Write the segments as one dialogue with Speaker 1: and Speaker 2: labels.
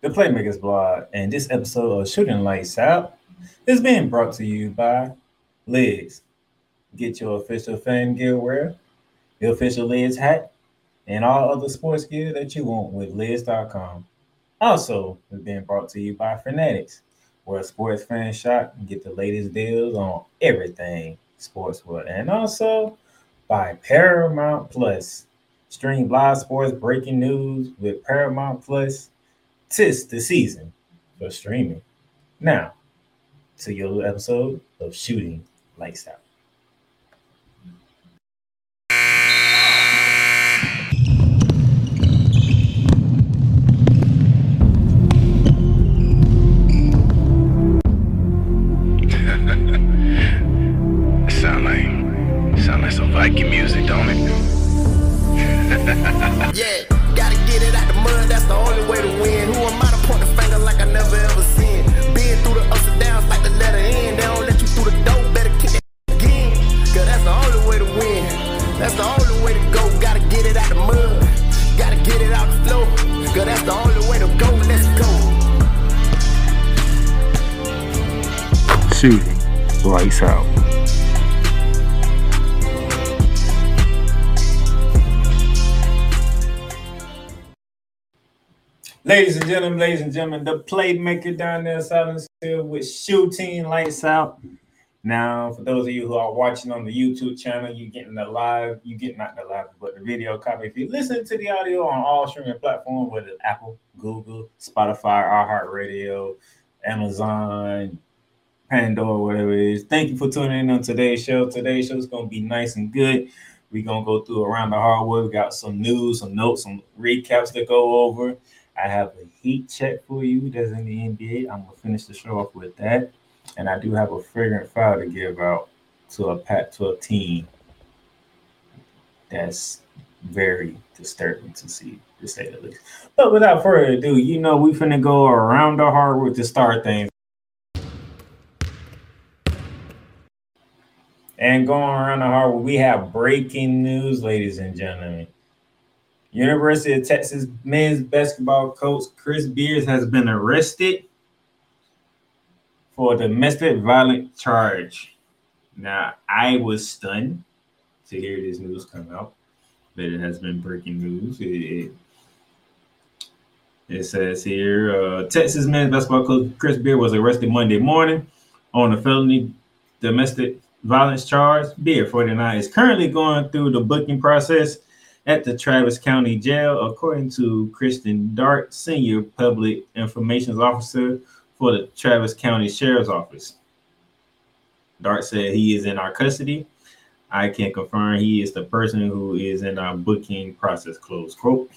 Speaker 1: the Playmakers blog, and this episode of Shooting Lights Out is being brought to you by Lids. Get your official fan gear wear, the official Lids hat, and all other sports gear that you want with Lids.com. Also, it's being brought to you by Fanatics, where a sports fans shop and get the latest deals on everything sportswear, and also by Paramount Plus. Stream live sports breaking news with Paramount Plus tis the season for streaming. Now, to your episode of Shooting Lights Out.
Speaker 2: Shooting lights out.
Speaker 1: Ladies and gentlemen, ladies and gentlemen, the playmaker down there, Silence Hill with shooting lights out. Now, for those of you who are watching on the YouTube channel, you're getting the live, you get not the live, but the video copy. If you listen to the audio on all streaming platforms, whether Apple, Google, Spotify, iHeartRadio, Amazon, Pandora, whatever it is, thank you for tuning in on today's show. Today's show is going to be nice and good. We're going to go through around the hardwood. We got some news, some notes, some recaps to go over. I have a heat check for you that's in the NBA. I'm gonna finish the show off with that, and I do have a flagrant foul to give out to a Pat to team. That's very disturbing to see, to say the least. But without further ado, you know we finna go around the hardwood to start things. And going around the hardwood, we have breaking news, ladies and gentlemen. University of Texas men's basketball coach Chris Beers has been arrested for a domestic violent charge. Now, I was stunned to hear this news come out, but it has been breaking news. It, it, it says here uh, Texas men's basketball coach Chris Beard was arrested Monday morning on a felony domestic violence charge. Beard 49 is currently going through the booking process at the Travis County Jail, according to Kristen Dark, Senior Public Information Officer for the Travis County Sheriff's Office. Dark said he is in our custody. I can confirm he is the person who is in our booking process. Close quote.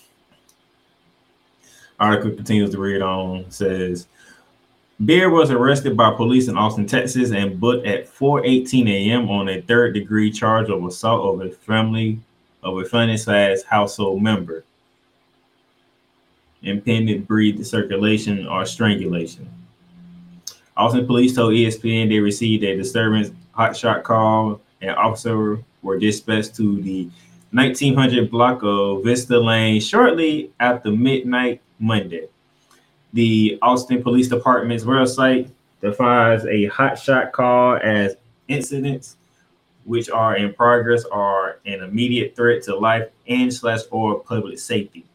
Speaker 1: Article continues to read on. Says Beard was arrested by police in Austin, Texas, and booked at 4:18 a.m. on a third-degree charge of assault of a family of a family slash household member, impeded breathe circulation or strangulation. Austin police told ESPN they received a disturbance hotshot call and officers were dispatched to the 1900 block of Vista Lane shortly after midnight Monday. The Austin Police Department's website defines a hotshot call as incidents which are in progress are an immediate threat to life and slash or public safety.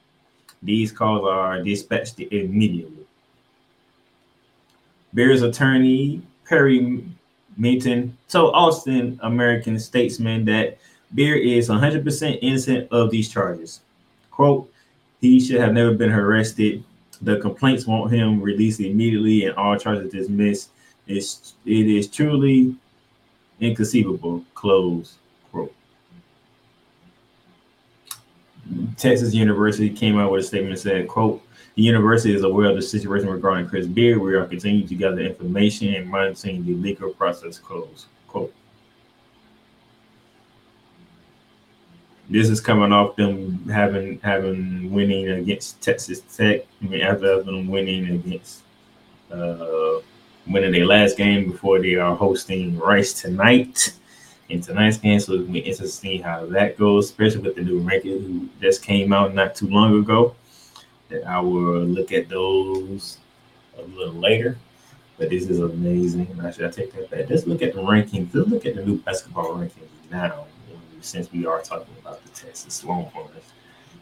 Speaker 1: These calls are dispatched immediately. Beard's attorney Perry Minard told Austin American Statesman that Beard is 100% innocent of these charges. Quote, he should have never been arrested. The complaints want him released immediately and all charges dismissed. It's, it is truly inconceivable. Close quote. Texas University came out with a statement that said, quote, the university is aware of the situation regarding Chris Beard. We are continuing to gather information and monitoring the legal process. Close quote. This is coming off them having having winning against Texas Tech. I mean, after them winning against uh, winning their last game before they are hosting Rice tonight in tonight's game. So gonna be interesting how that goes, especially with the new ranking who just came out not too long ago. that I will look at those a little later. But this is amazing. Actually, I should take that back. Let's look at the rankings. Let's look at the new basketball rankings now, since we are talking about the Texas Longhorns.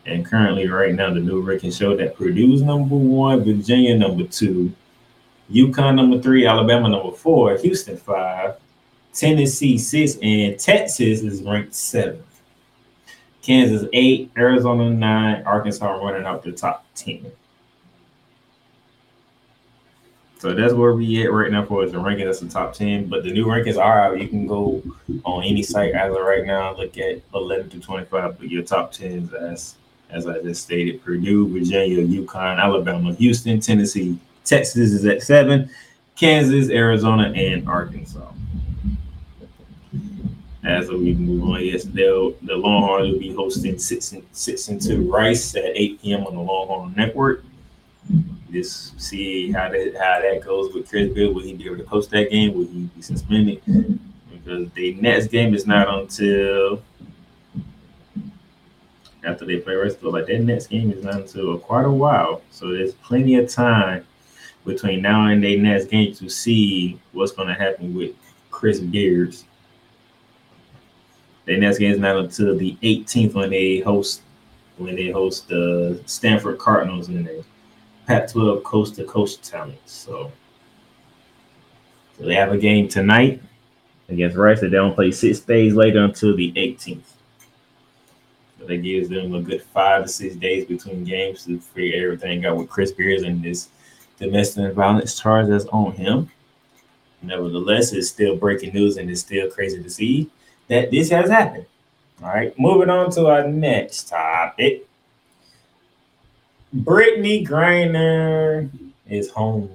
Speaker 1: And currently, right now, the new rankings show that Purdue's number one, Virginia number two, UConn number three, Alabama number four, Houston five, Tennessee six, and Texas is ranked seventh. Kansas eight, Arizona nine, Arkansas running out the top ten. So that's where we at right now for the ranking. That's the top ten. But the new rankings are out. You can go on any site as of right now. Look at eleven to twenty-five. But your top tens, as as I just stated, Purdue, Virginia, UConn, Alabama, Houston, Tennessee, Texas is at seven, Kansas, Arizona, and Arkansas. As we move on, yes, the Longhorns will be hosting six and six and two Rice at 8 p.m. on the Longhorn Network just see how that how that goes with Chris Beard. Will he be able to coach that game? Will he be suspended? Because the next game is not until after they play rest. Like that next game is not until quite a while. So there's plenty of time between now and their next game to see what's going to happen with Chris Beards. Their next game is not until the 18th when they host when they host the Stanford Cardinals in there. Pac-12 coast to coast talent. So, so they have a game tonight against Rice. They don't play six days later until the 18th. So that gives them a good five to six days between games to figure everything out with Chris Beards and this domestic violence charge that's on him. Nevertheless, it's still breaking news and it's still crazy to see that this has happened. All right, moving on to our next topic. Brittney Griner is home.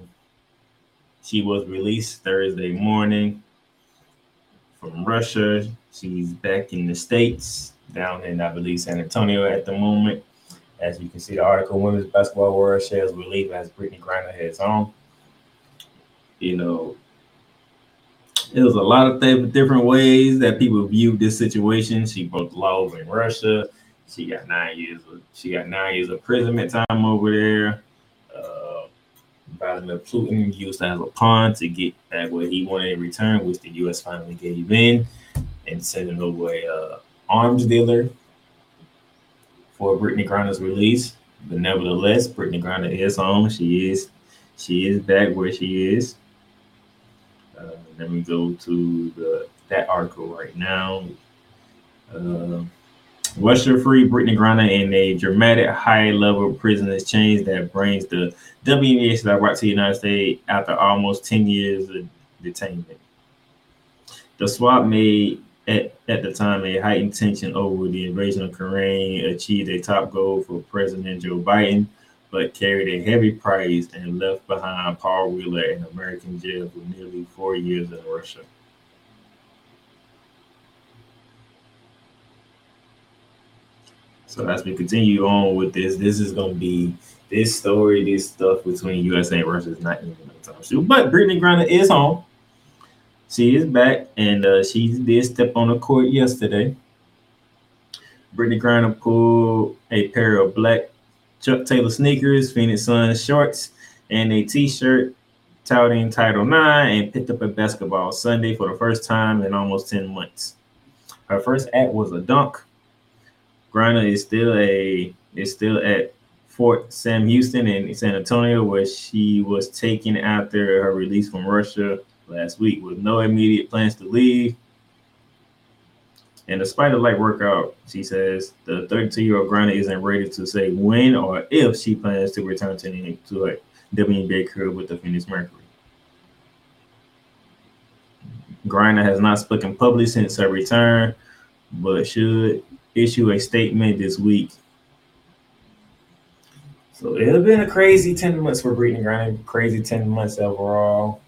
Speaker 1: She was released Thursday morning from Russia. She's back in the States, down in, I believe, San Antonio at the moment. As you can see, the article Women's Basketball World shares relief as Brittany Griner heads home. You know, it was a lot of th- different ways that people viewed this situation. She broke the law over in Russia. She got nine years. Of, she got nine years of imprisonment time over there. Uh, Vladimir Putin used that as a pawn to get back what he wanted in return, which the U.S. finally gave in and sending over a uh, arms dealer for Brittany Griner's release. But nevertheless, Brittany Griner is home. She is she is back where she is. Uh, let me go to the that article right now. Uh, Russia free Brittney Griner in a dramatic high level prison exchange that brings the WNBA star back to the United States after almost 10 years of detainment. The swap made at, at the time a heightened tension over the invasion of Ukraine achieved a top goal for President Joe Biden, but carried a heavy price and left behind Paul Whelan in American jail for nearly four years in Russia. So as we continue on with this, this is going to be this story, this stuff between USA versus not even time soon. But Brittany Griner is home. She is back, and uh, she did step on the court yesterday. Brittany Griner pulled a pair of black Chuck Taylor sneakers, Phoenix Suns shorts, and a T-shirt touting Title IX, and picked up a basketball Sunday for the first time in almost 10 months. Her first act was a dunk Griner is still a is still at Fort Sam Houston in San Antonio, where she was taken after her release from Russia last week with no immediate plans to leave. And despite a light workout, she says the 32 year old Griner isn't ready to say when or if she plans to return to, the, to her WNBA career with the Phoenix Mercury. Griner has not spoken publicly since her return, but should issue a statement this week. So it has been a crazy 10 months for Brittney Griner, crazy 10 months overall.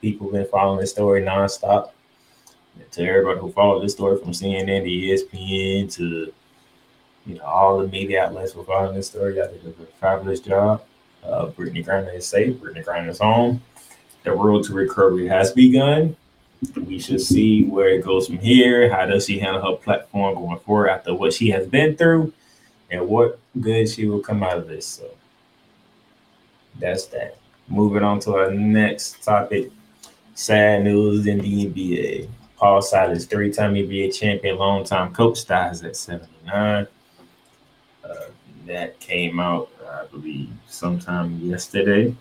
Speaker 1: People been following this story nonstop. To everybody who followed this story from CNN to ESPN to you know all the media outlets were following this story. I did a fabulous job. Uh, Brittney Griner is safe. Brittany Griner is home. The road to recovery has begun we should see where it goes from here. How does she handle her platform going forward after what she has been through, and what good she will come out of this. So that's that. Moving on to our next topic. Sad news in the NBA. Paul Silas, three-time NBA champion, long-time coach, dies at 79. Uh, that came out, I believe, sometime yesterday.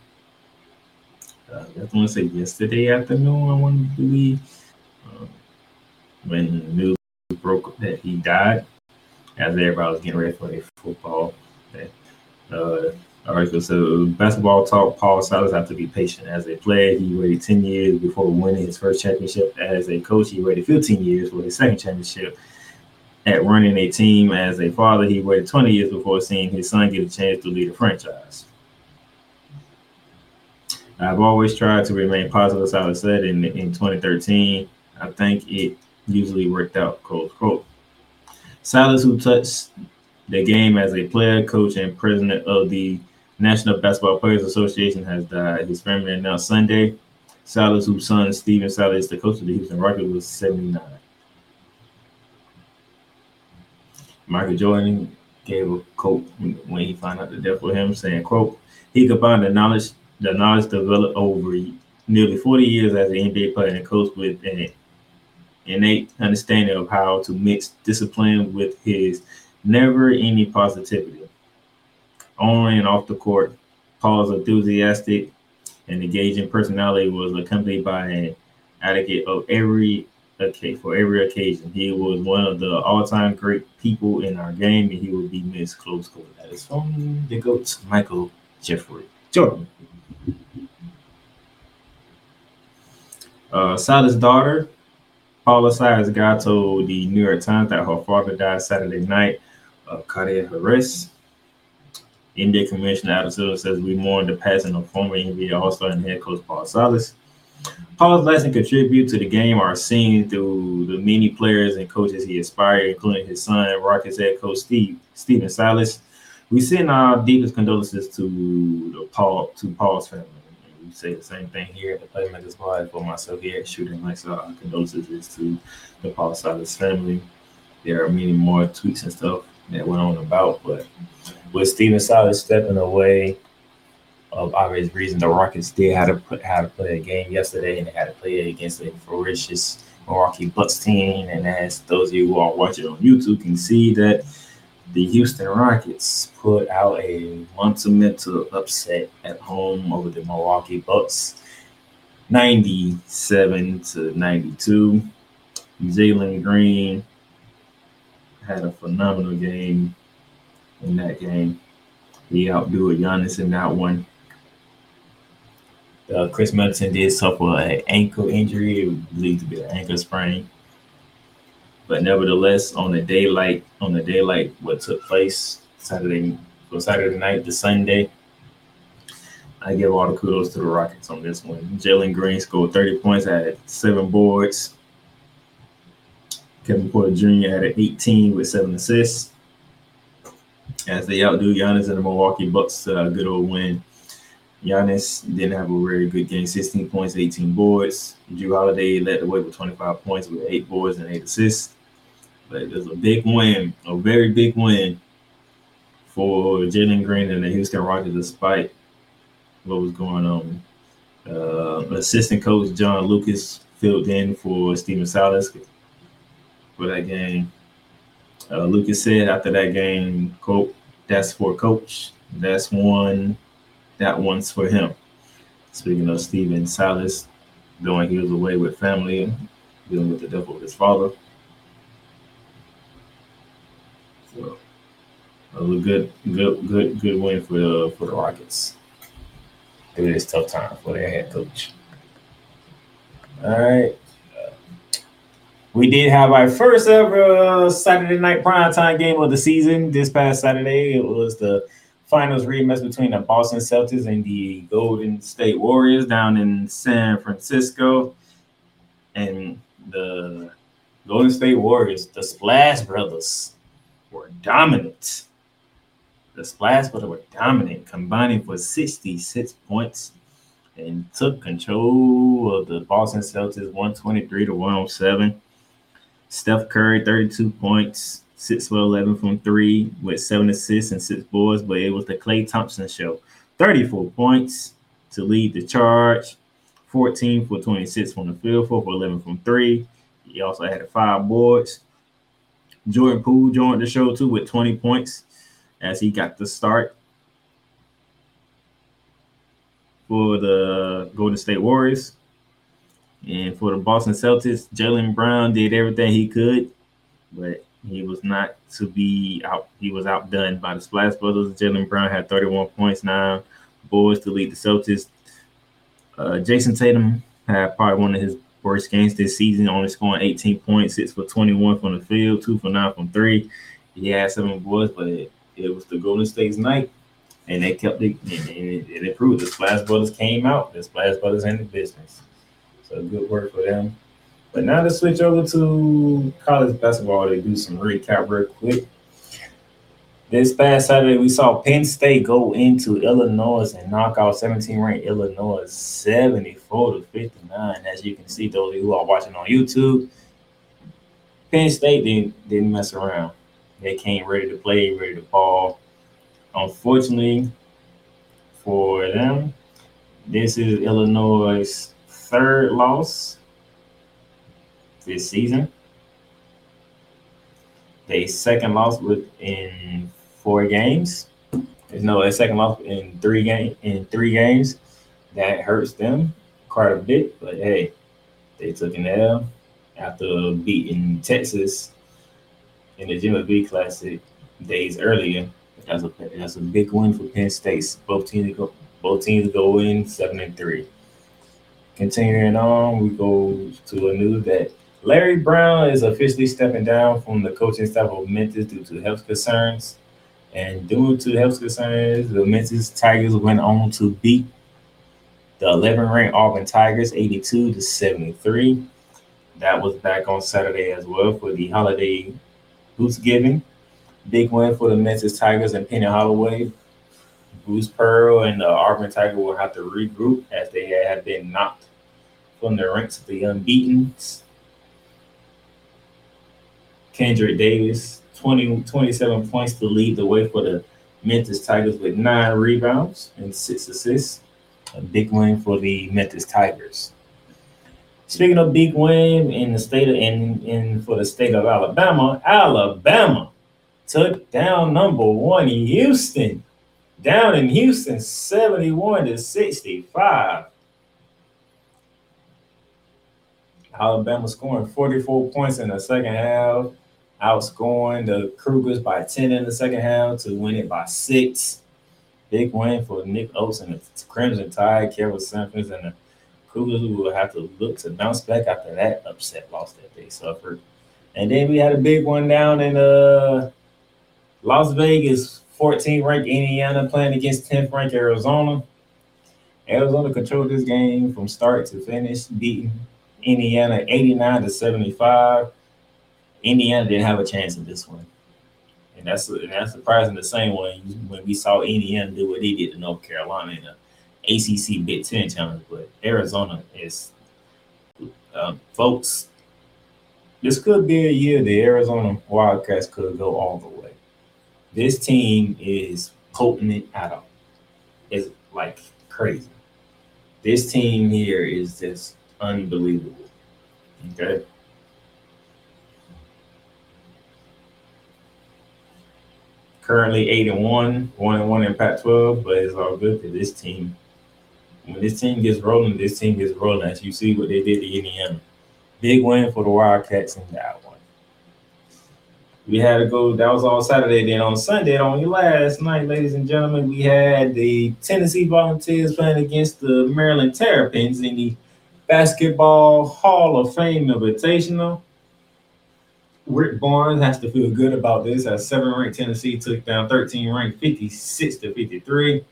Speaker 1: Uh, I want to say yesterday afternoon. I want to believe um, when the news broke that he died, as everybody was getting ready for their football. Uh, all right, so basketball talk. Paul Silas have to be patient as a player. He waited 10 years before winning his first championship. As a coach, he waited 15 years for his second championship. At running a team as a father, he waited 20 years before seeing his son get a chance to lead a franchise. I've always tried to remain positive, Silas said in, in 2013. I think it usually worked out, quote, quote. Silas, who touched the game as a player, coach, and president of the National Basketball Players Association has died. His family announced Sunday. Silas, whose son Stephen Silas, the coach of the Houston Rockets, was 79. Michael Jordan gave a quote when he found out the death of him, saying, quote, he combined the knowledge, the knowledge developed over nearly 40 years as an NBA player and coach with an innate understanding of how to mix discipline with his never any positivity on and off the court. Paul's enthusiastic and engaging personality was accompanied by an advocate of every okay for every occasion. He was one of the all-time great people in our game, and he will be missed. Close quote. That is from the goats, Michael Jeffrey Jordan. Uh, Silas' daughter, Paula Silas, God told the New York Times that her father died Saturday night of cardiac arrest. NBA Commissioner Adam Silver says we mourn the passing of former NBA All-Star and head coach Paul Silas. Paul's lasting contribute to the game are seen through the many players and coaches he inspired, including his son, Rockets head coach Steve Stephen Silas. We send our deepest condolences to the Paul to Paul's family. We say the same thing here at the Playmakers Pod for myself here at Shooting Lights. Our condolences to the Paul Silas family. There are many more tweets and stuff that went on about, but with Stephen Silas stepping away of obvious reason, the Rockets did have to put how to play a game yesterday, and they had to play it against a ferocious Milwaukee Bucks team. And as those of you who are watching on YouTube can see that the Houston Rockets put out a monumental upset at home over the Milwaukee Bucks, 97 to 92. Jalen Green had a phenomenal game in that game. He outdo Giannis in that one. Uh, Khris Middleton did suffer an ankle injury, believed to be an ankle sprain. But nevertheless, on the daylight, on the daylight, what took place Saturday, from Saturday night to Sunday, I give all the kudos to the Rockets on this one. Jalen Green scored 30 points, had seven boards. Kevin Porter Jr. had 18 with seven assists as they outdo Giannis and the Milwaukee Bucks a good old win. Giannis didn't have a very good game, 16 points, 18 boards. Jrue Holiday led the way with 25 points with eight boards and eight assists. But it was a big win, a very big win for Jalen Green and the Houston Rockets, despite what was going on. Uh, assistant coach John Lucas filled in for Stephen Silas for that game. Uh, Lucas said after that game, quote, that's for coach. That's one, that one's for him. Speaking of Stephen Silas, knowing he was away with family, dealing with the death of his father. So it was a good, good, good, good win for the for the Rockets through this tough time for their head coach. All right. We did have our first ever uh, Saturday night primetime game of the season this past Saturday. It was the finals rematch between the Boston Celtics and the Golden State Warriors down in San Francisco. And the Golden State Warriors, the Splash Brothers, were dominant. The Splash Brothers were dominant, combining for 66 points and took control of the Boston Celtics 123 to 107. Steph Curry, 32 points, 6 for 11 from three with seven assists and six boards, but it was the Klay Thompson show. 34 points to lead the charge, 14 for 26 from the field, 4 for 11 from three. He also had five boards. Jordan Poole joined the show too with 20 points as he got the start for the Golden State Warriors. And for the Boston Celtics, Jaylen Brown did everything he could, but he was not to be out. He was outdone by the Splash Brothers. Jaylen Brown had 31 points, nine boards to lead the Celtics. Uh, Jayson Tatum had probably one of his worst games this season, only scoring 18 points, six for 21 from the field, two for nine from three. He had seven boards, but it was the Golden State's night, and they kept it, and it, and it proved the Splash Brothers came out. The Splash Brothers in the business. So good work for them. But now to switch over to college basketball to do some recap real quick. This past Saturday, we saw Penn State go into Illinois and knock out 17 ranked Illinois 74 to 59. As you can see, those of you who are watching on YouTube, Penn State didn't, didn't mess around. They came ready to play, ready to ball. Unfortunately for them, this is Illinois' third loss this season. They second loss within four games. There's no a second loss in three game in three games. That hurts them quite a bit. But hey, they took an L after beating Texas in the Jimmy V Classic days earlier. That's a that's a big win for Penn State. Both teams go both teams go in seven and three. Continuing on, we go to a news that Larry Brown is officially stepping down from the coaching staff of Memphis due to health concerns. And due to health concerns, the Memphis Tigers went on to beat the 11 ranked Auburn Tigers 82 to 73. That was back on Saturday as well for the holiday Thanksgiving. Big win for the Memphis Tigers and Penny Hardaway. Bruce Pearl and the Auburn Tiger will have to regroup as they have been knocked from the ranks of the unbeaten Kendrick Davis, 20, 27 points to lead the way for the Memphis Tigers with nine rebounds and six assists. A big win for the Memphis Tigers. Speaking of big win in the state of in, in for the state of Alabama, Alabama took down number one in Houston. Down in Houston, 71 to 65. Alabama scoring 44 points in the second half outscoring the Cougars by 10 in the second half to win it by six. Big win for Nick Oats and the Crimson Tide, Kelvin Sampson, and the Cougars will have to look to bounce back after that upset loss that they suffered. And then we had a big one down in uh, Las Vegas, 14 ranked Indiana playing against 10th ranked Arizona. Arizona controlled this game from start to finish, beating Indiana 89 to 75. Indiana didn't have a chance in this one. And that's and that's surprising the same way when we saw Indiana do what they did to North Carolina in the ACC Big Ten Challenge. But Arizona is, um, folks, this could be a year the Arizona Wildcats could go all the way. This team is potent it out. It's like crazy. This team here is just unbelievable. Okay. currently eight and one, one and one in Pac-12, but it's all good because this team, when this team gets rolling, this team gets rolling. As you see what they did to Indiana, big win for the Wildcats in that one. We had to go. That was all Saturday. Then on Sunday, on last night, ladies and gentlemen, we had the Tennessee Volunteers playing against the Maryland Terrapins in the Basketball Hall of Fame Invitational. Rick Barnes has to feel good about this as seven ranked Tennessee took down 13 ranked 56 to 53.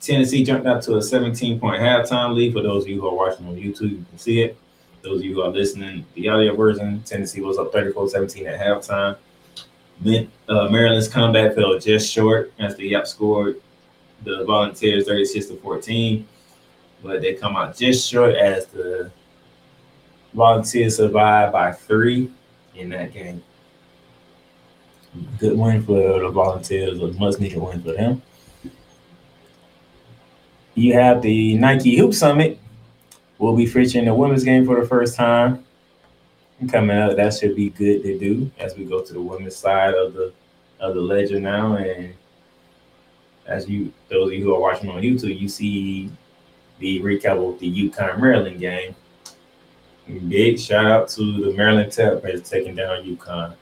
Speaker 1: Tennessee jumped out to a 17 point halftime lead. For those of you who are watching on YouTube, you can see it. Those of you who are listening, the audio version, Tennessee was up 34 17 at halftime. Uh, Maryland's comeback fell just short as they scored the Volunteers 36 to 14, but they come out just short as the Volunteers survived by three in that game. Good win for the Volunteers, a much needed win for them. You have the Nike Hoop Summit. We'll be featuring the women's game for the first time coming up. That should be good to do as we go to the women's side of the of the ledger now. And as you those of you who are watching on YouTube, you see the recap of the UConn Maryland game. Big shout out to the Maryland Terrapins taking down UConn.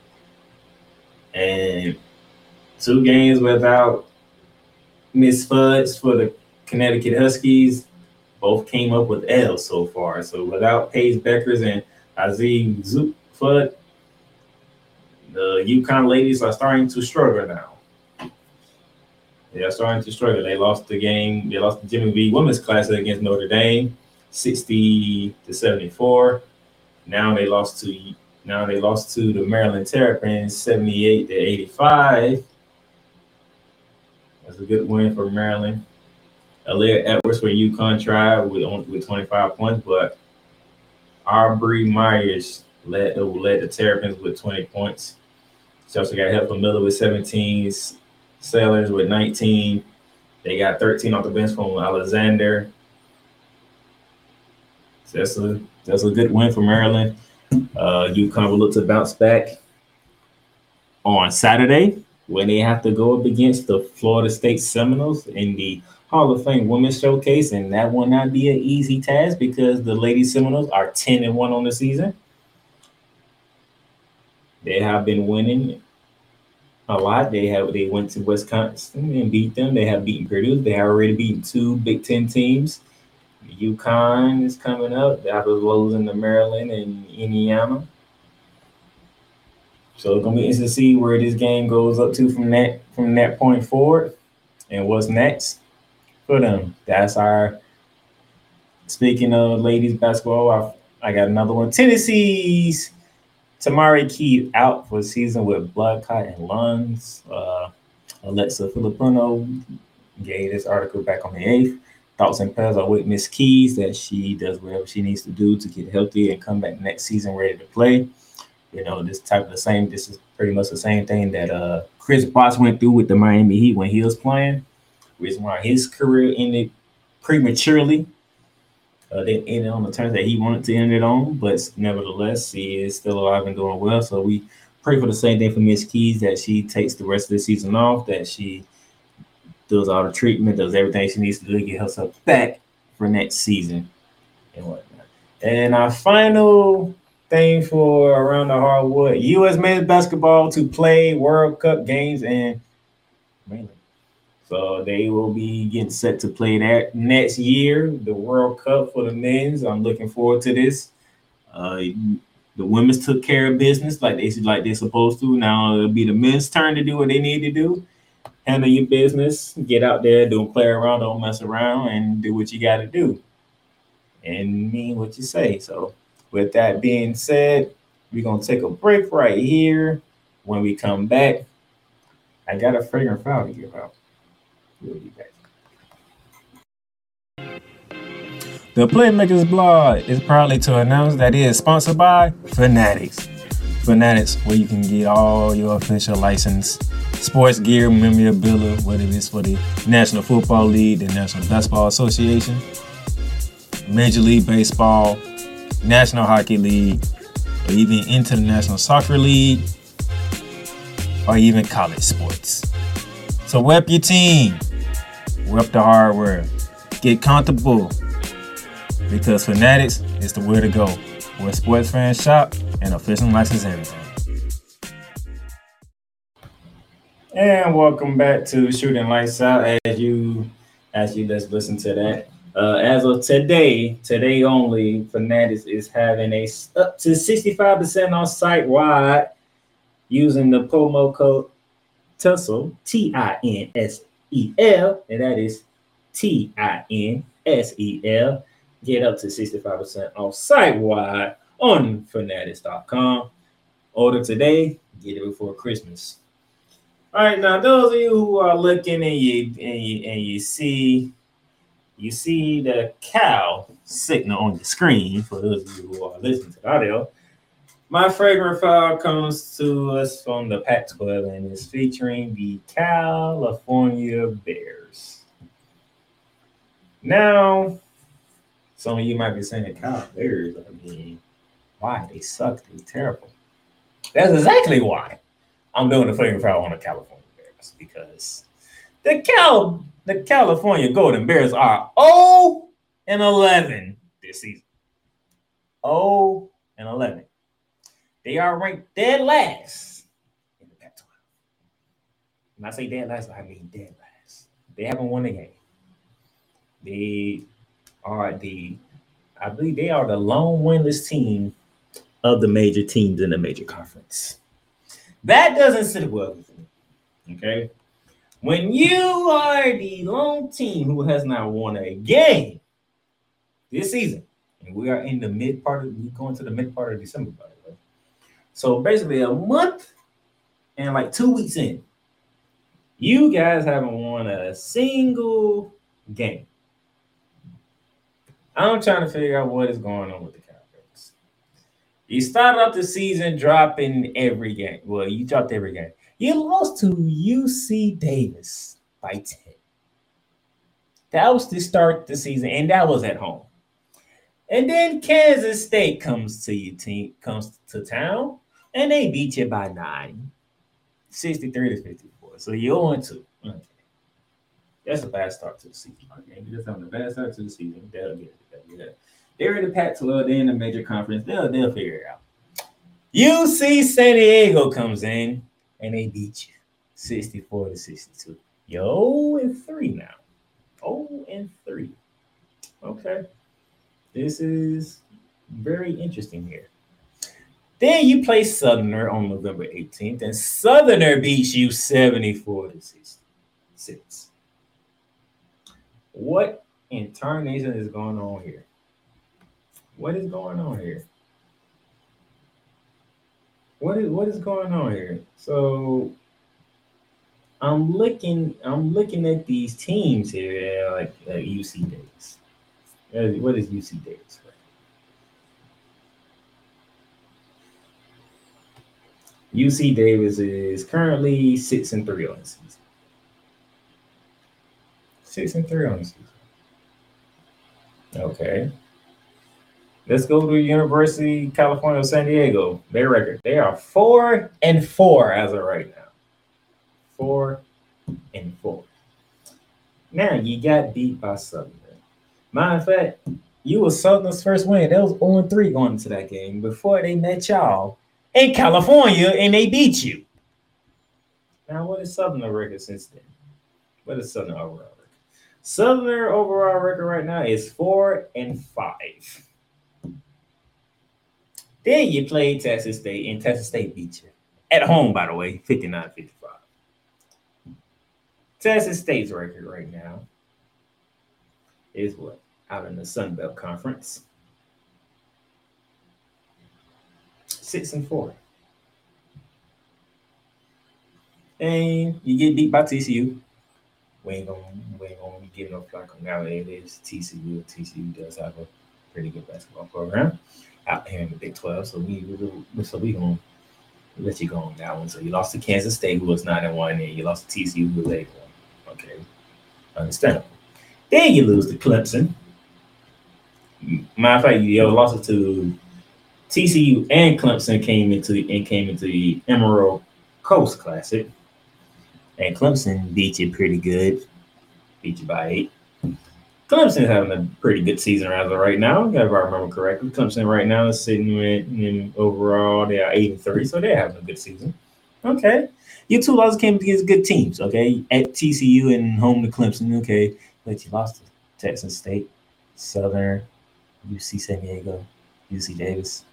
Speaker 1: And two games without Miss Fudge for the Connecticut Huskies. Both came up with L so far. So without Paige Bueckers and Azim Zufut, the UConn ladies are starting to struggle now. They are starting to struggle. They lost the game. They lost the Jimmy V Women's Classic against Notre Dame, 60 to 74. Now they lost to now they lost to the Maryland Terrapins, 78 to 85. That's a good win for Maryland. Aaliyah Edwards for UConn tried with with 25 points, but Abby Meyers led led the Terrapins with 20 points. She also got help from Miller with 17, Sellers with 19. They got 13 off the bench from Alexander. So that's a that's a good win for Maryland. Uh, UConn will look to bounce back on Saturday when they have to go up against the Florida State Seminoles in the Hall of Fame Women's Showcase, and that will not be an easy task because the Lady Seminoles are 10 and 1 on the season. They have been winning a lot. They have they went to Wisconsin and beat them. They have beaten Purdue. They have already beaten two Big Ten teams. UConn is coming up. They have losing to Maryland and Indiana. So it's gonna be interesting to see where this game goes up to from that from that point forward, and what's next for them. That's our. Speaking of ladies basketball, I, I got another one. Tennessee's Tamari Key out for season with blood clot and lungs. Uh, Alexa Philippou gave this article back on the 8th. Thoughts and prayers are with Miss Keys that she does whatever she needs to do to get healthy and come back next season ready to play. You know, this type of the same, this is pretty much the same thing that uh, Chris Bosh went through with the Miami Heat when he was playing. Reason why his career ended prematurely uh, ended on the terms that he wanted to end it on, but nevertheless, he is still alive and doing well. So we pray for the same thing for Miss Keys that she takes the rest of the season off, that she does all the treatment, does everything she needs to do to get herself back for next season and whatnot. And our final thing for around the hardwood, U.S. men's basketball to play World Cup games in mainly so they will be getting set to play that next year, the World Cup for the men's. I'm looking forward to this. Uh, the women's took care of business like they like they're supposed to. Now it'll be the men's turn to do what they need to do. Handle your business, get out there, don't play around, don't mess around, and do what you got to do, and mean what you say. So, with that being said, we're gonna take a break right here. When we come back, I got a flagrant foul to give out. The Playmakers blog is proudly to announce that it is sponsored by Fanatics. Fanatics, where you can get all your official license sports gear, memorabilia, whether it's for the National Football League, the National Basketball Association, Major League Baseball, National Hockey League, or even International Soccer League, or even college sports. So rep your team. Rep the hardware. Get comfortable. Because Fanatics is the way to go. Where sports fans shop and official license everything. And welcome back to Shooting Lights Out. As you as you just listen to that. Uh, as of today, today only, Fanatics is having a up to 65% off site wide using the promo code Tinsel, T I N S E L, and that is T I N S E L. Get up to 65% off site wide on fanatics.com. Order today, get it before Christmas. All right, now those of you who are looking and you and you, and you see you see the cow signal on the screen for those of you who are listening to the audio. My flagrant foul comes to us from the Pac 12 and is featuring the California Bears. Now, some of you might be saying, Kyle, Bears, I mean, why? They suck. They're terrible. That's exactly why I'm doing the finger foul on the California Bears because the Cal the California Golden Bears are 0 and 11 this season. 0 and 11. They are ranked dead last in the Pac-12. When I say dead last, I mean dead last. They haven't won a game. They are the, I believe they are the lone winless team of the major teams in the major conference. That doesn't sit well with me. Okay. When you are the lone team who has not won a game this season, and we are in the mid part of we going to the mid part of December, way. So basically a month and like two weeks in, you guys haven't won a single game. I'm trying to figure out what is going on with the Cowboys. You started off the season dropping every game. Well, you dropped every game. You lost to UC Davis by 10. That was to start of the season, and that was at home. And then Kansas State comes to your team, comes to town, and they beat you by nine, 63 to 54. So you're on two. Okay. That's a bad start to the season. Okay, you're just having a bad start to the season. They'll get it. They'll get it. They're in the Pac-12. They're in the major conference. They'll they'll figure it out. UC San Diego comes in and they beat you 64 to 62. Yo, oh and three now. Oh, and three. Okay. This is very interesting here. Then you play Southerner on November 18th, and Southerner beats you 74 to 66. What in tarnation is going on here? What is going on here? What is what is going on here? So I'm looking, I'm looking at these teams here, like uh, UC Davis. Uh, What is UC Davis? UC Davis is currently six and three on the season. Six and three on the season. Okay. Let's go to University California, San Diego. Their record. They are four and four as of right now. Four and four. Now you got beat by Southern. Matter of fact, you was Southern's first win. That was 0 3 going into that game before they met y'all in California and they beat you. Now, what is Southern record since then? What is Southern overall record? Southern overall record right now is four and five. Then you played Texas State, and Texas State beat you. At home, by the way, 59 55. Texas State's record right now is what? Out in the Sun Belt Conference. Six and four. And you get beat by TCU. We ain't gonna we ain't gonna give no flack on now. It is TCU. TCU does have a pretty good basketball program out here in the Big 12. So we, we so we gonna let you go on that one. So you lost to Kansas State, who was nine and one, and you lost to TCU, who was eight one. Okay, understandable. Then you lose to Clemson. Matter of fact, you lost it to TCU and Clemson came into and came into the Emerald Coast Classic, and Clemson beat you pretty good, beat you by eight. Clemson having a pretty good season as of right now, if I remember correctly. Clemson right now is sitting with in overall they are eight and three, so they're having a good season. Okay, your two losses came against good teams. Okay, at TCU and home to Clemson. Okay, but you lost to Texas State, Southern, UC San Diego, UC Davis.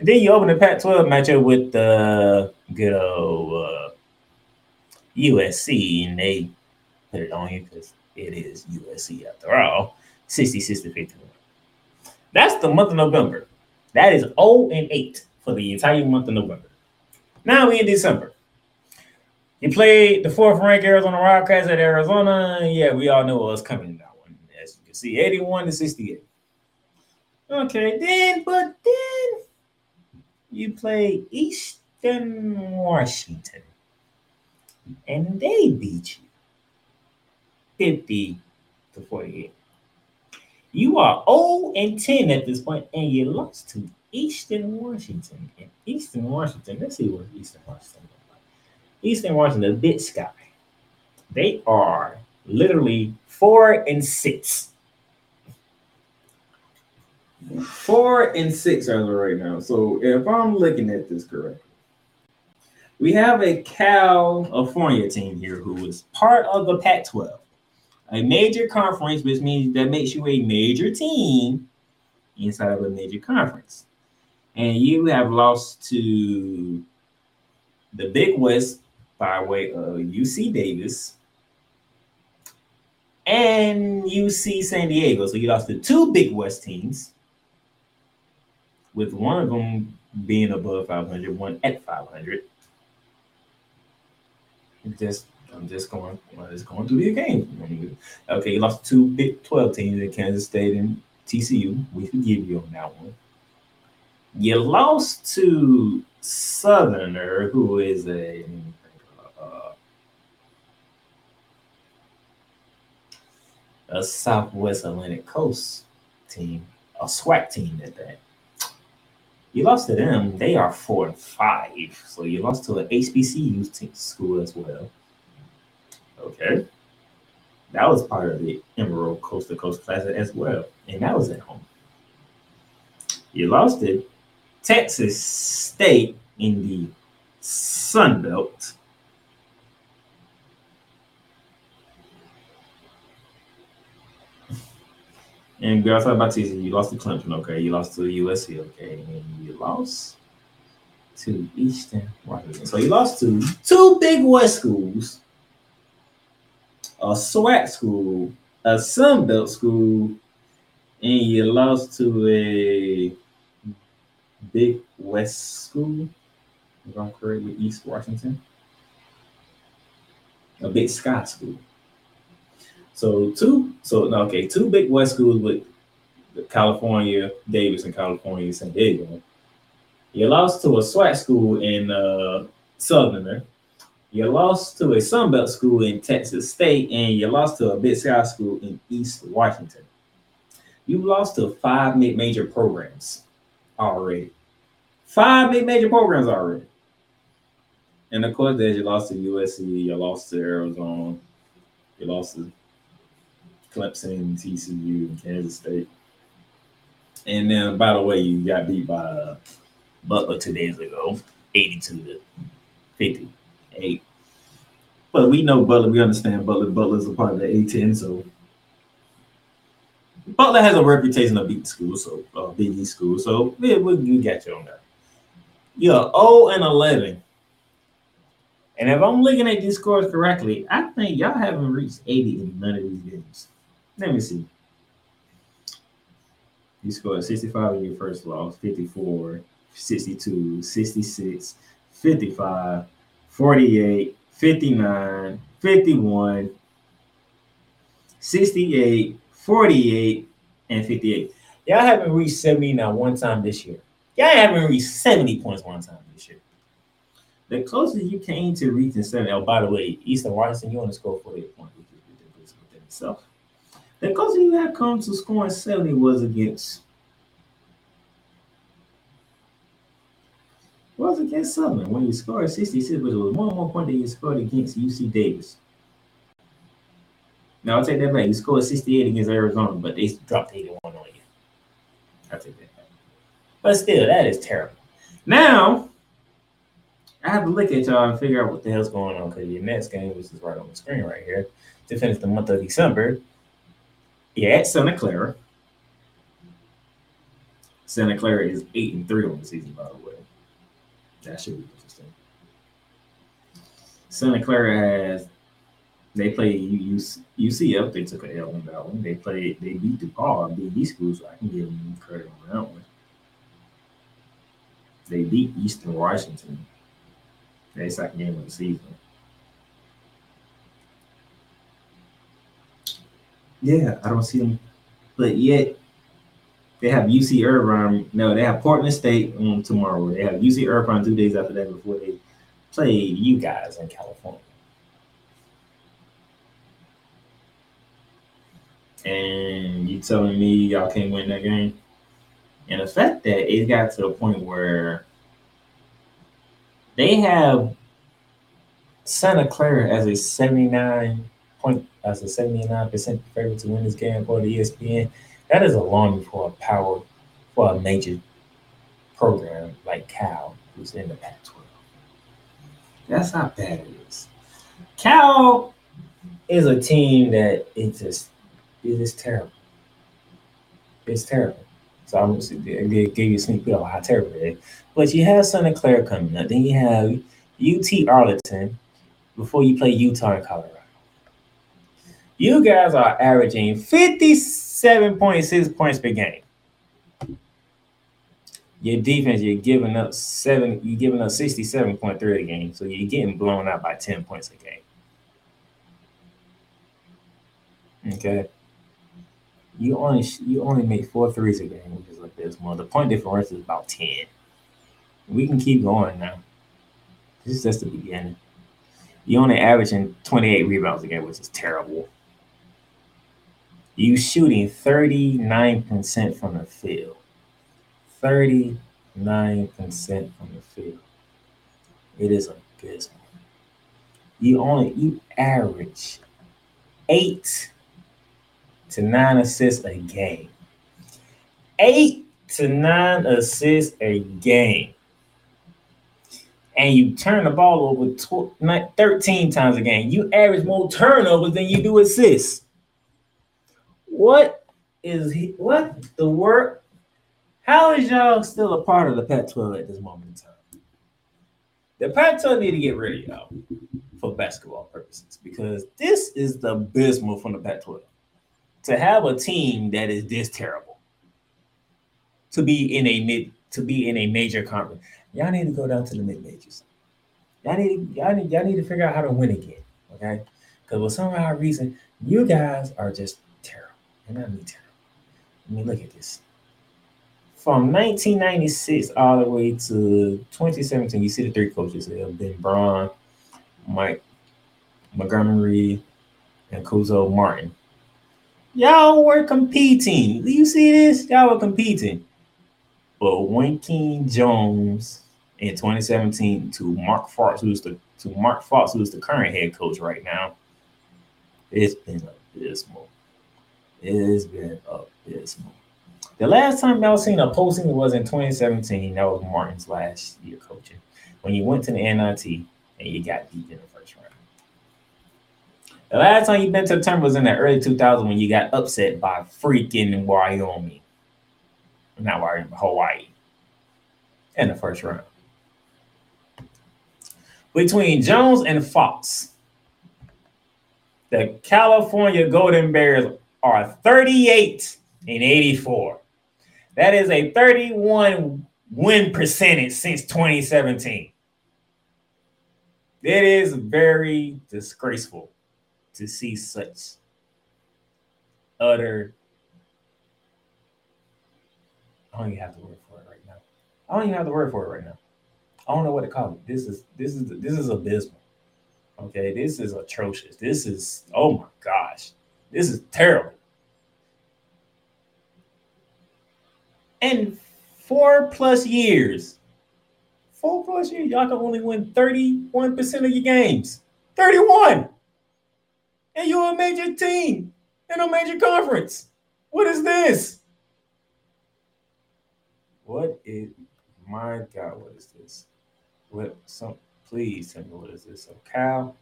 Speaker 1: And then you open the Pac 12 matchup with the good old uh, USC, and they put it on you because it is USC after all 66 to 51. That's the month of November. That is 0 and 8 for the entire month of November. Now we in December. You played the fourth ranked Arizona Wildcats at Arizona. Yeah, we all know what's coming in that one. As you can see, 81 to 68. Okay, then, but then you play Eastern Washington, and they beat you 50 to 48. You are 0 and 10 at this point, and you lost to Eastern Washington. And Eastern Washington, let's see what Eastern Washington look like. Eastern Washington, the Big Sky. They are literally four and six. Four and six as of right now. So if I'm looking at this correctly, we have a California team here who is part of the Pac 12, a major conference, which means that makes you a major team inside of a major conference. And you have lost to the Big West by way of UC Davis and UC San Diego. So you lost to two Big West teams, with one of them being above 500, one at 500 just I'm just going I'm just going through the game. Okay, you lost two Big 12 teams in Kansas State and TCU. We forgive you on that one. You lost to Southerner, who is a uh, a Southwest Atlantic Coast team, a SWAC team at that. You lost to them. They are four and five. So you lost to an HBCU team school as well. Okay. That was part of the Emerald Coast to Coast Classic as well. And that was at home. You lost it. Texas State in the Sun Belt. And girls, how about TCU? You lost to Clemson, okay. You lost to USC, okay. And you lost to Eastern Washington. So you lost to two big West schools, a SWAC school, a Sun Belt school, and you lost to a big West school. If I'm correct with East Washington. A big Sky school. So two, so okay, two big West schools with California, Davis, and California, San Diego. You lost to a SWAC school in uh, Southerner. You lost to a Sunbelt school in Texas State, and you lost to a Big Sky school in East Washington. You lost to five mid-major programs already. Five mid-major programs already. And of course, there's you lost to USC, you lost to Arizona, you lost to Clemson, TCU, and Kansas State. And then, by the way, you got beat by uh, Butler two days ago, 82 to 58. But we know Butler, we understand Butler. Butler's a part of the A10, so Butler has a reputation of beating schools, so uh, Big East school. So yeah, we, we got you on that. You're 0 and 11. And if I'm looking at these scores correctly, I think y'all haven't reached 80 in none of these games. Let me see. You scored 65 in your first loss, 54, 62, 66, 55, 48, 59, 51, 68, 48, and 58. Y'all haven't reached 70 now one time this year. Y'all haven't reached 70 points one time this year. The closest you came to reaching 70, oh, by the way, Eastern Washington, you only scored 48 points within itself. Closest you had come to scoring 70 was against was against Southern when you scored 66, but it was one more point that you scored against UC Davis. Now I'll take that back. You scored 68 against Arizona, but they dropped 81 on you. I'll take that back. But still, that is terrible. Now, I have to look at y'all and figure out what the hell's going on because your next game, which is right on the screen right here, to finish the month of December, at Santa Clara. Santa Clara is 8 and 3 on the season, by the way. That should be interesting. Santa Clara has they play UCF. They took an L on that one. They played. They beat DePaul, BB school, so I can give them credit on that one. They beat Eastern Washington. Their second game of the season. Yeah, I don't see them, but yet they have UC Irvine. No, they have Portland State on tomorrow. They have UC Irvine two days after that before they play you guys in California. and you telling me y'all can't win that game? And the fact that it got to the point where they have Santa Clara as a 79 point as a 79% favorite to win this game for the ESPN. That is alarming for a power for a major program like Cal, who's in the Pac-12. That's how bad it is. Cal is a team that it just it is terrible. It's terrible. So I'm just give you a sneak peek of how terrible it is. But you have Santa Clara coming up. Then you have UT Arlington before you play Utah and Colorado. You guys are averaging 57.6 points per game. Your defense, you're giving up seven, you're giving up 67.3 a game. So you're getting blown out by 10 points a game. Okay. You only you only make four threes a game, which is like this one. The point difference is about 10. We can keep going now. This is just the beginning. You only averaging 28 rebounds a game, which is terrible. You shooting 39% from the field. 39% from the field. It is abysmal. You only you average eight to nine assists a game. Eight to nine assists a game. And you turn the ball over tw- 13 times a game. You average more turnovers than you do assists. What is he? What the work? How is y'all still a part of the Pac-12 at this moment in time? The Pac-12 need to get rid of y'all for basketball purposes because this is the abysmal from the Pac-12. To have a team that is this terrible, to be in a mid, to be in a major conference, y'all need to go down to the mid majors. Y'all need, y'all need, y'all need to figure out how to win again, okay? Because for some odd reason, you guys are just and I. I mean, look at this. From 1996 all the way to 2017, you see the three coaches there Ben Braun, Mike Montgomery, and Cuonzo Martin. Y'all were competing. Do you see this? Y'all were competing. But Wyking Jones in 2017 to Mark Fox, who's the to Mark Fox, who's the current head coach right now, it's been abysmal. It has been abysmal. The last time y'all seen a posting was in 2017. That was Martin's last year coaching. When you went to the NIT and you got beat in the first round. The last time you been to the tournament was in the early 2000s when you got upset by freaking Wyoming. Not Wyoming, Hawaii. In the first round. Between Jones and Fox, the California Golden Bears are 38 and 84. That is a 31 win percentage since 2017. It is very disgraceful to see such utter. I don't even have the word for it right now. I don't even have the word for it right now. I don't know what to call it. This is this is this is abysmal. Okay, this is atrocious. This is oh my gosh. This is terrible. And four plus years, four plus years, y'all can only win 31% of your games. 31. And you're a major team in a major conference. What is this? What is my God, what is this? What some please tell me what is this? So Cal,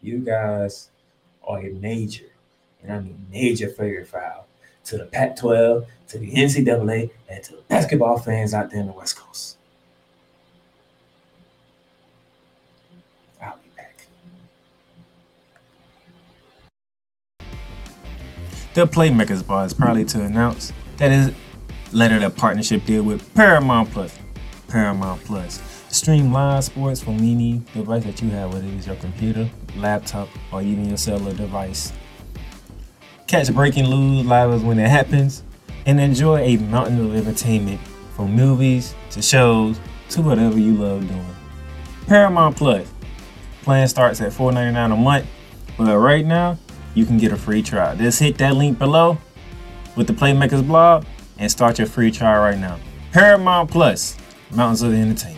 Speaker 1: you guys are a major and I mean major figure foul to the Pac 12, to the NCAA, and to the basketball fans out there in the West Coast. I'll be back. The Playmakers Bar is proudly to announce that it landed a partnership deal with Paramount Plus. Paramount Plus. Stream live sports from any device that you have, whether it is your computer, laptop, or even your cellular device. Catch breaking news live as when it happens, and enjoy a mountain of entertainment from movies to shows to whatever you love doing. Paramount Plus. Plan starts at $4.99 a month, but right now you can get a free trial. Just hit that link below with the Playmakers blog and start your free trial right now. Paramount Plus, Mountains of Entertainment.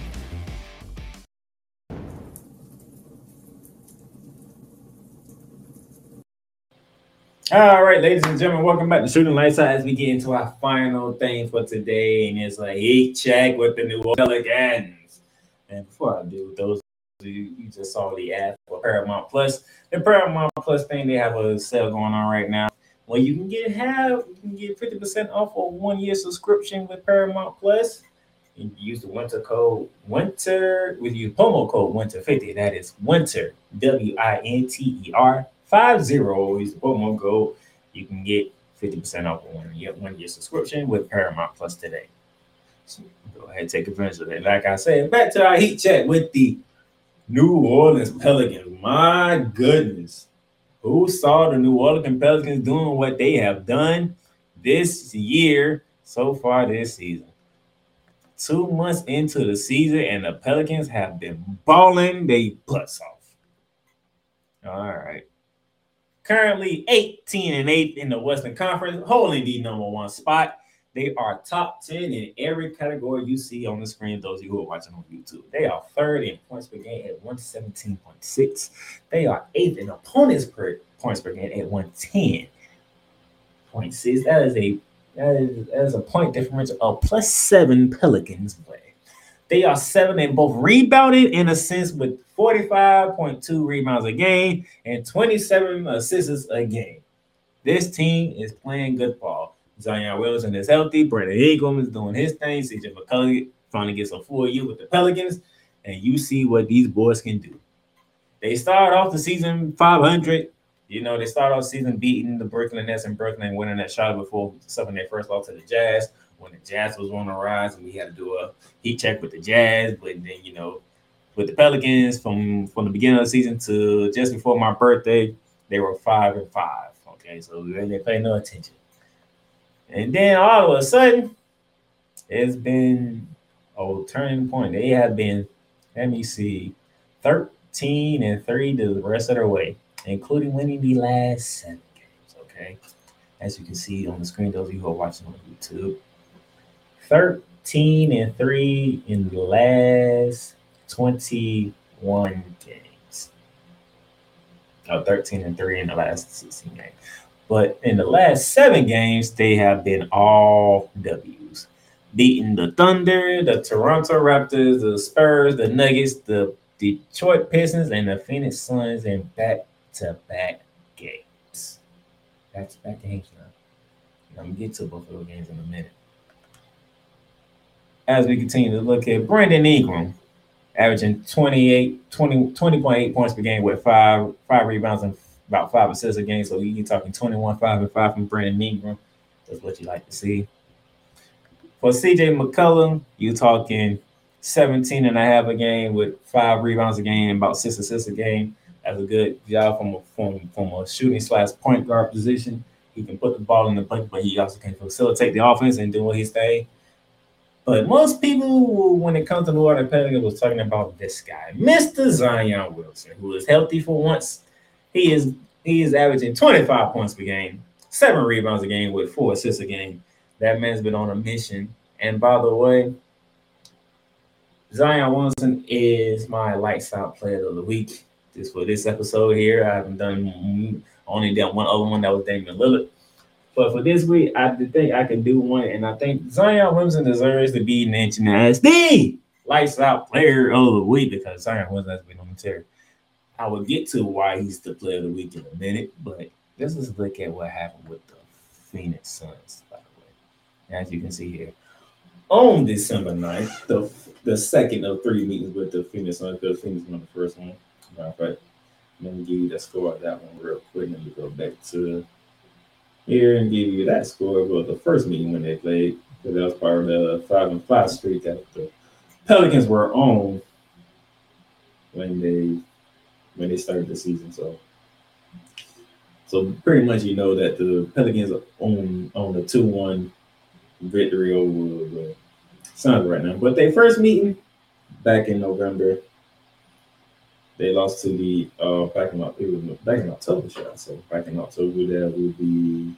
Speaker 1: All right, ladies and gentlemen, welcome back to Shooting Lights Out as we get into our final thing for today. And it's a heat check with the New Pelicans. And before I do, those of you, you just saw the ad for Paramount Plus. The Paramount Plus thing, they have a sale going on right now. Well, you can get half, you can get 50% off a one-year subscription with Paramount Plus. You use the winter code winter with your promo code winter50. That is winter W-I-N-T-E-R 550. Use the promo code. You can get 50% off one year, one year subscription with Paramount Plus today. So go ahead take advantage of it. Like I said, back to our heat check with the New Orleans Pelicans. My goodness. Who saw the New Orleans Pelicans doing what they have done this year so far this season? Two months into the season, and the Pelicans have been balling they butts off. All right currently 18 and 8 in the Western Conference, holding the number one spot. They are top 10 in every category you see on the screen, those of you who are watching on YouTube. They are third in points per game at 117.6. They are eighth in opponents per points per game at 110.6. That is a that is, that is a point difference of plus seven Pelicans play. They are seven in both rebounding and assists with 45.2 rebounds a game and 27 assists a game. This team is playing good ball. Zion Wilson is healthy. Brandon Ingram is doing his thing. CJ McCollum finally gets a full year with the Pelicans. And you see what these boys can do. They start off the season 500. You know, they start off season beating the Brooklyn Nets and Brooklyn winning that shot before suffering their first loss to the Jazz when the Jazz was on the rise and we had to do a heat check with the Jazz. But then, you know, with the Pelicans from from the beginning of the season to just before my birthday, they were five and five. Okay, so they didn't pay no attention. And then all of a sudden, it's been a turning point. They have been, let me see, 13 and 3 the rest of their way, including winning the last seven games. Okay. As you can see on the screen, those of you who are watching on YouTube. 13 and 3 in the last 21 games. Oh, 13 and 3 in the last 16 games. But in the last seven games, they have been all W's. Beating the Thunder, the Toronto Raptors, the Spurs, the Nuggets, the Detroit Pistons, and the Phoenix Suns in back to back games. Back to back games now. I'm to get to both of those games in a minute as we continue to look at Brandon Ingram, averaging 28, 20, 20.8 points per game with five five rebounds and about five assists a game. So you're talking 21, 5, and 5 from Brandon Ingram. That's what you like to see. For CJ McCollum, you're talking 17 and a half a game with five rebounds a game, about six assists a game. That's a good job from a, from, from a shooting slash point guard position. He can put the ball in the bucket, but he also can facilitate the offense and do what he's saying. But most people, when it comes to New Orleans Pelicans, was talking about this guy, Mr. Zion Wilson, who is healthy for once. He is he is averaging 25 points per game, seven rebounds a game with four assists a game. That man's been on a mission. And by the way, Zion Wilson is my lights out player of the week. Just for this episode here, I haven't done only done one other one that was Damian Lillard. But for this week, I think I can do one, and I think Zion Wilson deserves to be mentioned as the lights out player of the week because Zion Wilson has been on the tear. I will get to why he's the player of the week in a minute, but let's just look at what happened with the Phoenix Suns, by the way. As you can see here, on December 9th, the, the second of three meetings with the Phoenix Suns, because Phoenix won the first one. Matter of fact, let me give you the score of that one real quick. Let me go back to here and give you that score of the first meeting when they played. Because that was part of the five and five streak that the Pelicans were on when they when they started the season. So so pretty much you know that the Pelicans are on on a two one victory over the Suns right now. But their first meeting back in November, They lost to the uh back in October, back in October, say. Back in October, there would be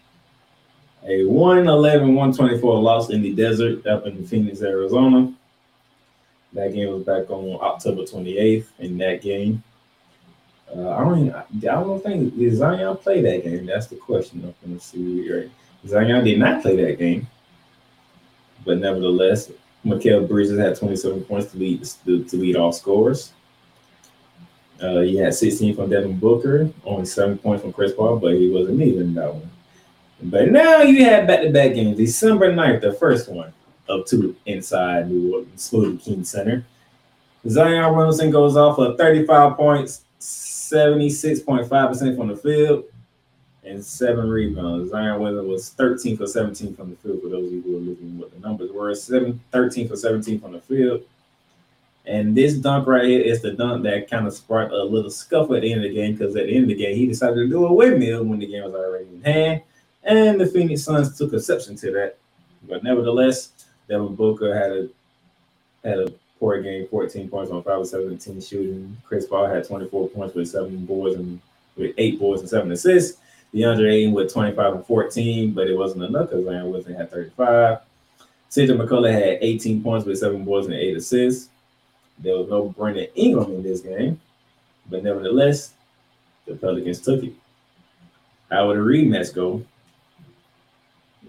Speaker 1: a 111 124 loss in the desert up in Phoenix, Arizona. That game was back on October 28th in that game. Uh, I don't even, I don't think did Zion play that game. That's the question. I'm gonna see here. Zion did not play that game, but nevertheless, Mikal Bridges had 27 points to lead to, to lead all scorers. Uh, he had 16 from Devin Booker, only seven points from Chris Paul, but he wasn't even in that one. But now you had back-to-back games. December 9th, the first one of two inside New Orleans Smoothie King Center. Zion Williamson goes off for 35 points, 76.5% from the field, and seven rebounds. Zion Williamson was 13 for 17 from the field, for those of you who are looking what the numbers were. Seven, 13 for 17 from the field. And this dunk right here is the dunk that kind of sparked a little scuffle at the end of the game because at the end of the game, he decided to do a windmill when the game was already in hand. And the Phoenix Suns took exception to that. But nevertheless, Devin Booker had a had a poor game, 14 points on 5 of 17 shooting. Chris Paul had 24 points with seven boards and with eight boards and seven assists. DeAndre Ayton with 25 and 14, but it wasn't enough because Zion Wilson had 35. CJ McCullough had 18 points with seven boards and eight assists. There was no Brandon Ingram in this game, but nevertheless, the Pelicans took it. How would a rematch go?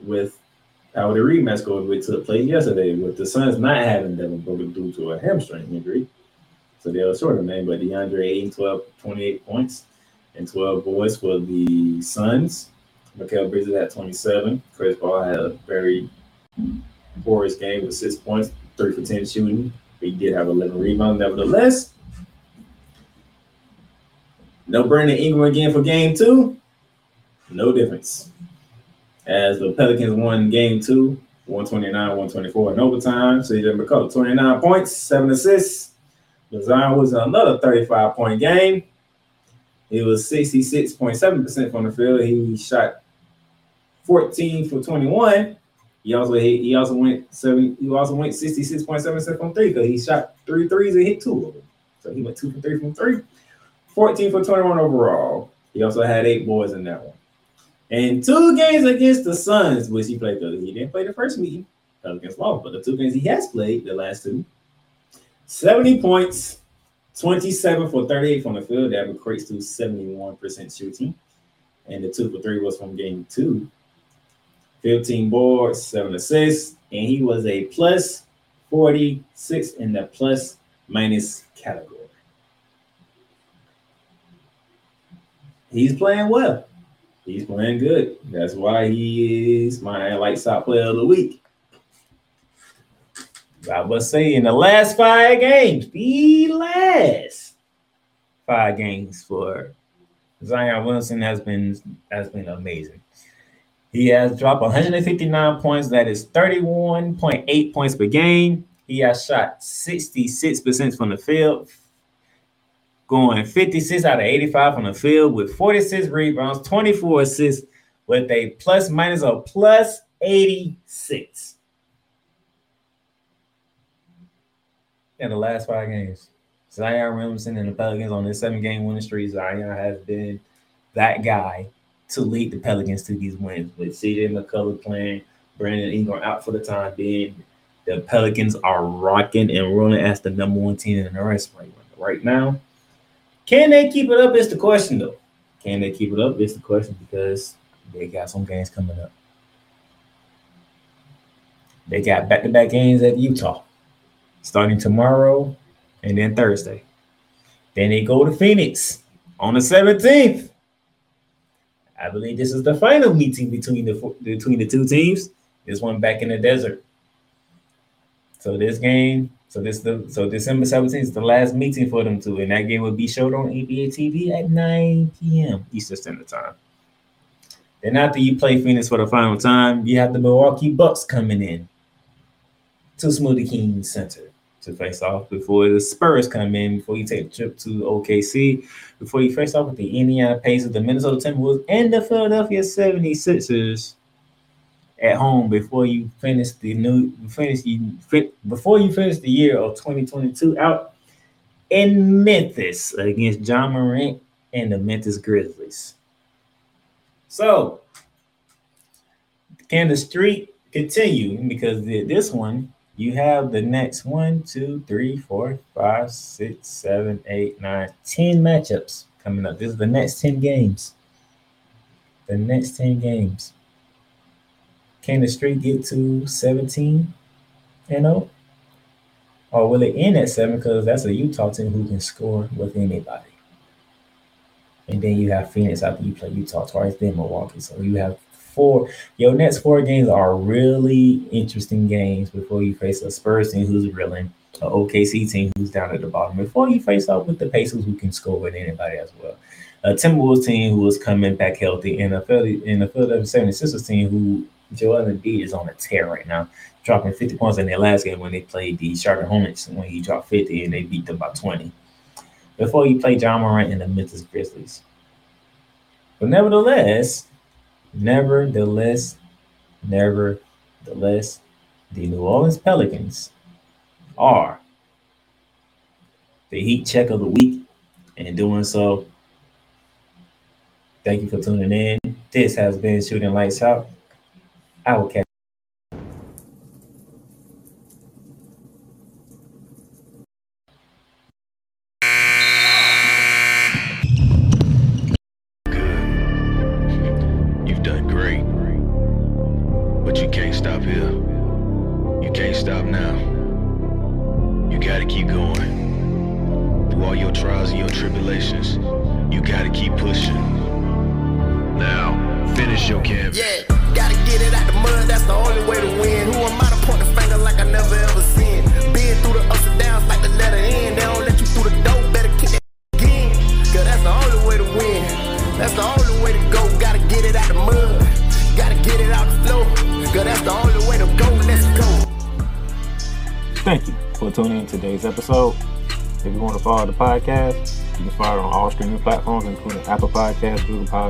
Speaker 1: With how would a rematch go which took place yesterday with the Suns not having Devin Booker due to a hamstring injury? So they were short of man, but DeAndre Ayton 12, 28 points and 12 boards for the Suns. Mikal Bridges had 27. Chris Paul had a very porous game with six points, three for 10 shooting. He did have 11 rebounds, nevertheless. No Brandon Ingram again for game two. No difference. As the Pelicans won game two, 129, 124 in overtime. so he McCullough, 29 points, seven assists. Zion was another 35 point game. He was 66.7% from the field. He shot 14 for 21. He also hit, he also went seven, he also went 66.7% from three because he shot three threes and hit two of them. So he went two for three from three. 14 for 21 overall. He also had eight boards in that one. And two games against the Suns, which he played the he didn't play the first meeting against Law, but the two games he has played, the last two, 70 points, 27 for 38 from the field. That equates to 71% shooting. And the two for three was from game two. 15 boards, seven assists, and he was a plus 46 in the plus minus category. He's playing well. He's playing good. That's why he is my lights out player of the week. I must say, in the last five games, the last five games for Zion Wilson has been has been amazing. He has dropped 159 points. That is 31.8 points per game. He has shot 66% from the field, going 56 out of 85 from the field with 46 rebounds, 24 assists, with a plus minus of plus 86 in the last five games. Zion Williamson and the Pelicans on this seven game winning streak. Zion has been that guy to lead the Pelicans to these wins. With CJ McCullough playing, Brandon Ingram out for the time being, the Pelicans are rocking and rolling as the number one team in the race right, right now. Can they keep it up? Is the question though. Can they keep it up? Is the question because they got some games coming up. They got back-to-back games at Utah, starting tomorrow and then Thursday. Then they go to Phoenix on the 17th. I believe this is the final meeting between the between the two teams. This one back in the desert. So this game, so this the so December 17th is the last meeting for them two, and that game will be showed on NBA TV at 9 p.m. Eastern Standard Time. Then after you play Phoenix for the final time, you have the Milwaukee Bucks coming in to Smoothie King Center to face off before the Spurs come in, before you take a trip to OKC, before you face off with the Indiana Pacers, the Minnesota Timberwolves, and the Philadelphia 76ers at home before you finish the new finish you before you finish the year of 2022 out in Memphis against Ja Morant and the Memphis Grizzlies. So, can the streak continue? Because this one, you have the next one, two, three, four, five, six, seven, eight, nine, ten matchups coming up. This is the next 10 games. The next 10 games. Can the streak get to 17 and 0? Or will it end at seven? Because that's a Utah team who can score with anybody. And then you have Phoenix after you play Utah twice, then Milwaukee. So you have four. Your next four games are really interesting games before you face a Spurs team who's reeling, an OKC team who's down at the bottom, before you face off with the Pacers who can score with anybody as well. A Timberwolves team who is coming back healthy, and a Philadelphia, and a Philadelphia 76ers team who Joel Embiid is on a tear right now dropping 50 points in their last game when they played the Charlotte Hornets when he dropped 50 and they beat them by 20. Before he played Ja Morant and the Memphis Grizzlies. But nevertheless, nevertheless, nevertheless, the New Orleans Pelicans are the heat check of the week. And doing so, thank you for tuning in. This has been Shooting Lights Out. I will catch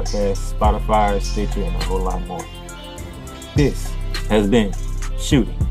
Speaker 1: Podcasts, Spotify, Stitcher, and a whole lot more. This has been Shooting